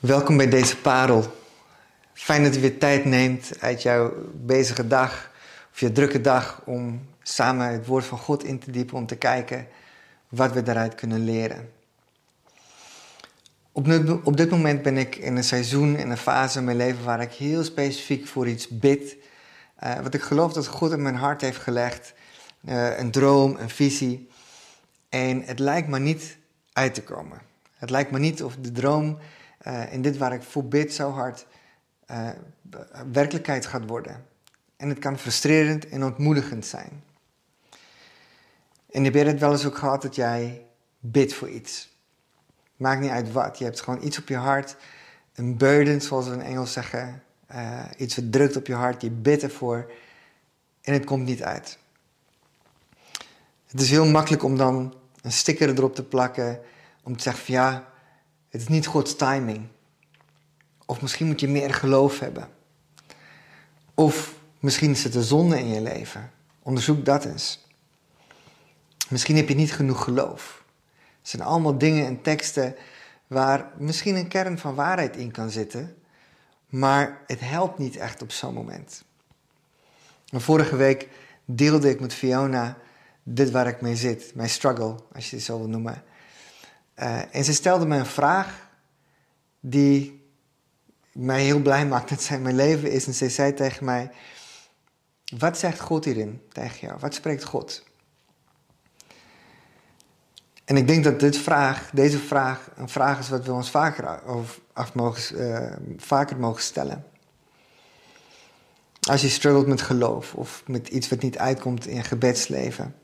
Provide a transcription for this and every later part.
Welkom bij deze parel. Fijn dat u weer tijd neemt uit jouw bezige dag of je drukke dag om samen het woord van God in te diepen, om te kijken wat we daaruit kunnen leren. Op, dit moment ben ik in een seizoen, in een fase in mijn leven waar ik heel specifiek voor iets bid. Uh, wat ik geloof dat God in mijn hart heeft gelegd. Uh, een droom, een visie. En het lijkt maar niet uit te komen. Het lijkt me niet of de droom uh, in dit waar ik voor bid zo hard uh, werkelijkheid gaat worden. En het kan frustrerend en ontmoedigend zijn. En heb je het wel eens ook gehad dat jij bidt voor iets? Maakt niet uit wat. Je hebt gewoon iets op je hart. Een burden, zoals we in Engels zeggen. Uh, iets wat drukt op je hart. Je bidt ervoor. En het komt niet uit. Het is heel makkelijk om dan een sticker erop te plakken. Om te zeggen van ja, het is niet Gods timing. Of misschien moet je meer geloof hebben. Of misschien is het een zonde in je leven. Onderzoek dat eens. Misschien heb je niet genoeg geloof. Het zijn allemaal dingen en teksten waar misschien een kern van waarheid in kan zitten, maar het helpt niet echt op zo'n moment. En vorige week deelde ik met Fiona dit waar ik mee zit, mijn struggle, als je het zo wil noemen. Uh, en ze stelde me een vraag die mij heel blij maakt dat zij mijn leven is. En ze zei tegen mij: Wat zegt God hierin tegen jou? Wat spreekt God? En ik denk dat dit vraag, deze vraag een vraag is wat we ons vaker, af mogen, uh, vaker mogen stellen. Als je struggelt met geloof of met iets wat niet uitkomt in je gebedsleven,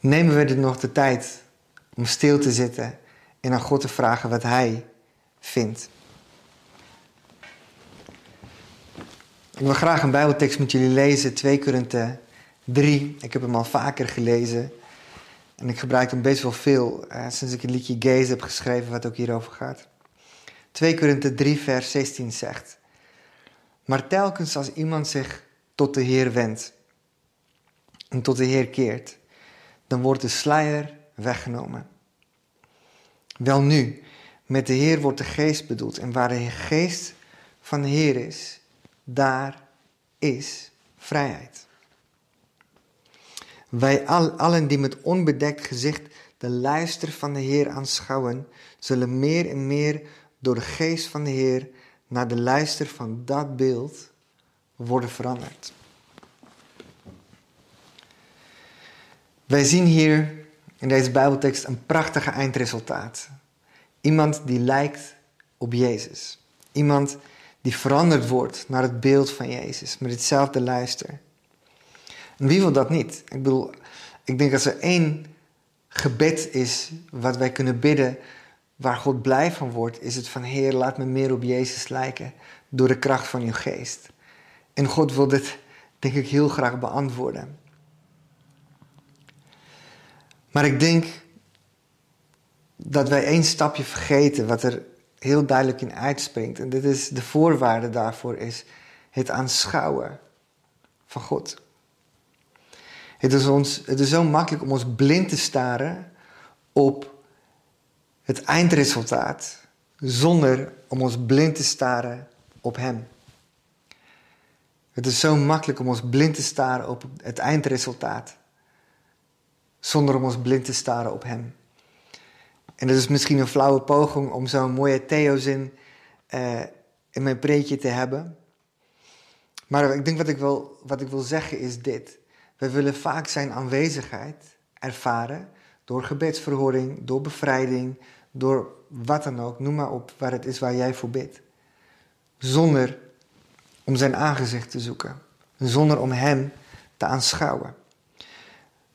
nemen we er nog de tijd om stil te zitten en aan God te vragen wat Hij vindt. Ik wil graag een Bijbeltekst met jullie lezen, 2 Korinthe 3. Ik heb hem al vaker gelezen. En ik gebruik hem best wel veel eh, sinds ik een liedje Gaze heb geschreven, wat ook hierover gaat. 2 Korinthe 3, vers 16 zegt: Maar telkens als iemand zich tot de Heer wendt en tot de Heer keert, dan wordt de sluier weggenomen. Wel nu, met de Heer wordt de geest bedoeld. En waar de geest van de Heer is, daar is vrijheid. Wij allen die met onbedekt gezicht de luister van de Heer aanschouwen, zullen meer en meer door de geest van de Heer naar de luister van dat beeld worden veranderd. Wij zien hier in deze Bijbeltekst een prachtige eindresultaat. Iemand die lijkt op Jezus. Iemand die veranderd wordt naar het beeld van Jezus, met hetzelfde luister. En wie wil dat niet? Ik bedoel, ik denk dat er één gebed is wat wij kunnen bidden, waar God blij van wordt, is het van Heer, laat me meer op Jezus lijken door de kracht van uw geest. En God wil dit, denk ik, heel graag beantwoorden. Maar ik denk dat wij één stapje vergeten wat er heel duidelijk in uitspringt. En dit is de voorwaarde daarvoor is het aanschouwen van God. Het is, ons, het is zo makkelijk om ons blind te staren op het eindresultaat, zonder om ons blind te staren op Hem. Het is zo makkelijk om ons blind te staren op het eindresultaat, zonder om ons blind te staren op Hem. En dat is misschien een flauwe poging om zo'n mooie Theo-zin uh, in mijn preetje te hebben. Maar ik denk wat ik, wil, wat ik wil zeggen is dit. We willen vaak zijn aanwezigheid ervaren door gebedsverhoring, door bevrijding, door wat dan ook. Noem maar op waar het is waar jij voor bidt. Zonder om zijn aangezicht te zoeken. Zonder om hem te aanschouwen.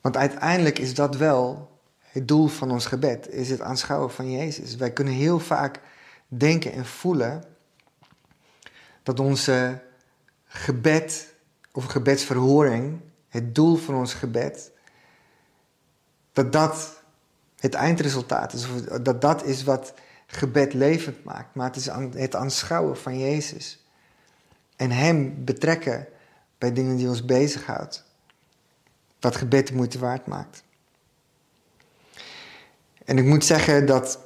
Want uiteindelijk is dat wel het doel van ons gebed is het aanschouwen van Jezus. Wij kunnen heel vaak denken en voelen dat onze gebed of gebedsverhoring, het doel van ons gebed, dat dat het eindresultaat is. Of dat dat is wat gebed levend maakt. Maar het is het aanschouwen van Jezus. En Hem betrekken bij dingen die ons bezighoudt. Wat gebed de moeite waard maakt. En ik moet zeggen dat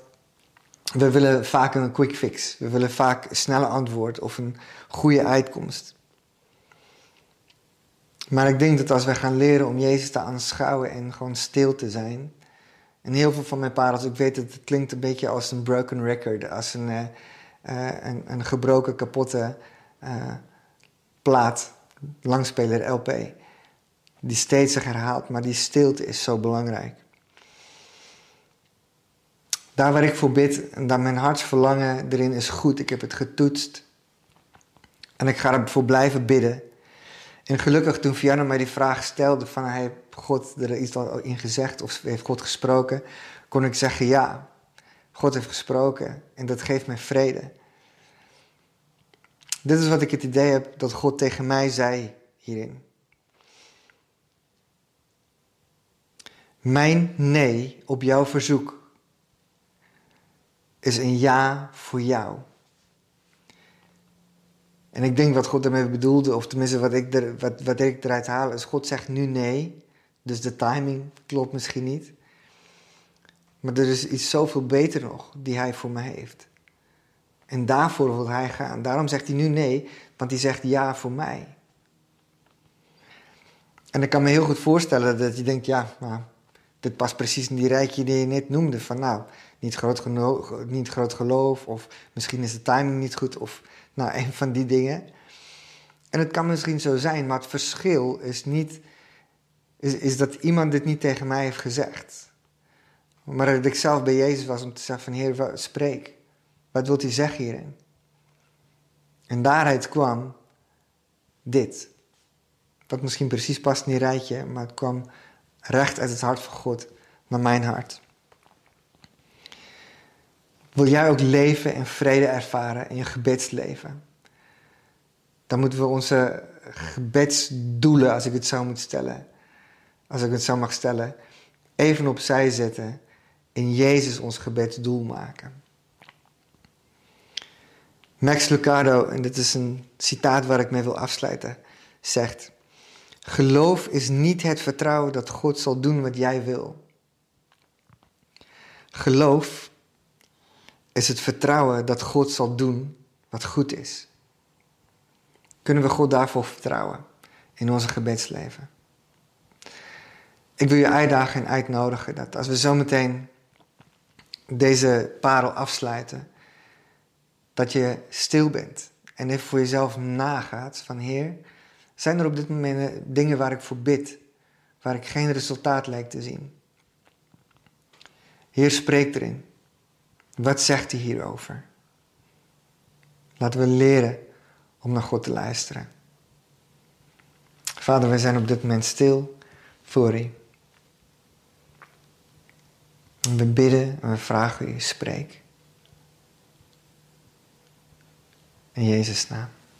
we willen vaak een quick fix. We willen vaak een snelle antwoord of een goede uitkomst. Maar ik denk dat als wij gaan leren om Jezus te aanschouwen en gewoon stil te zijn. En heel veel van mijn parels, ik weet dat het klinkt een beetje als een broken record, als een, uh, een, een, gebroken, kapotte uh, plaat, langspeler LP. Die steeds zich herhaalt, maar die stilte is zo belangrijk. Daar waar ik voor bid en daar mijn hartsverlangen erin is goed. Ik heb het getoetst. En ik ga ervoor blijven bidden. En gelukkig toen Fianna mij die vraag stelde van heeft God er iets in gezegd of heeft God gesproken, kon ik zeggen ja. God heeft gesproken en dat geeft mij vrede. Dit is wat ik het idee heb dat God tegen mij zei hierin. Mijn nee op jouw verzoek is een ja voor jou. En ik denk wat God daarmee bedoelde, of tenminste wat ik, er, wat, wat ik eruit haal, is God zegt nu nee. Dus de timing klopt misschien niet. Maar er is iets zoveel beter nog die hij voor me heeft. En daarvoor wil hij gaan. Daarom zegt hij nu nee, want hij zegt ja voor mij. En ik kan me heel goed voorstellen dat je denkt, ja, maar dit past precies in die rijtje die je net noemde. Van nou, niet groot, niet groot geloof, of misschien is de timing niet goed, of nou, een van die dingen. En het kan misschien zo zijn, maar het verschil is niet, is, is dat iemand dit niet tegen mij heeft gezegd. Maar dat ik zelf bij Jezus was om te zeggen van Heer, spreek. Wat wilt hij zeggen hierin? En daaruit kwam dit. Wat misschien precies past in die rijtje, maar het kwam recht uit het hart van God naar mijn hart. Wil jij ook leven en vrede ervaren in je gebedsleven? Dan moeten we onze gebedsdoelen, als ik het zo moet stellen, als ik het zo mag stellen, even opzij zetten. In Jezus ons gebedsdoel maken. Max Lucado, en dit is een citaat waar ik mee wil afsluiten, zegt: Geloof is niet het vertrouwen dat God zal doen wat jij wil. Geloof is het vertrouwen dat God zal doen wat goed is. Kunnen we God daarvoor vertrouwen in onze gebedsleven? Ik wil je uitdagen en uitnodigen dat als we zometeen deze parel afsluiten, dat je stil bent en even voor jezelf nagaat van Heer, zijn er op dit moment dingen waar ik voor bid, waar ik geen resultaat lijkt te zien? Heer, spreek erin. Wat zegt hij hierover? Laten we leren om naar God te luisteren. Vader, wij zijn op dit moment stil voor u. we bidden en we vragen u, spreek. In Jezus' naam.